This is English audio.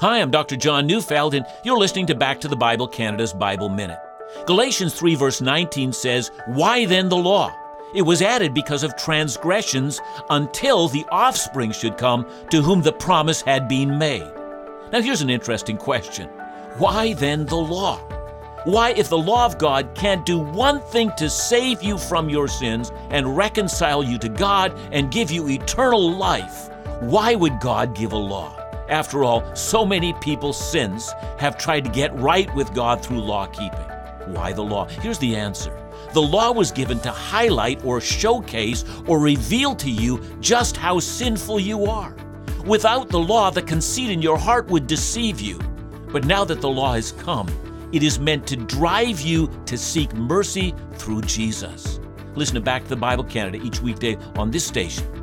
Hi, I'm Dr. John Neufeld, and you're listening to Back to the Bible Canada's Bible Minute. Galatians 3, verse 19 says, Why then the law? It was added because of transgressions until the offspring should come to whom the promise had been made. Now, here's an interesting question Why then the law? Why, if the law of God can't do one thing to save you from your sins and reconcile you to God and give you eternal life, why would God give a law? After all, so many people since have tried to get right with God through law keeping. Why the law? Here's the answer. The law was given to highlight or showcase or reveal to you just how sinful you are. Without the law, the conceit in your heart would deceive you. But now that the law has come, it is meant to drive you to seek mercy through Jesus. Listen to Back to the Bible Canada each weekday on this station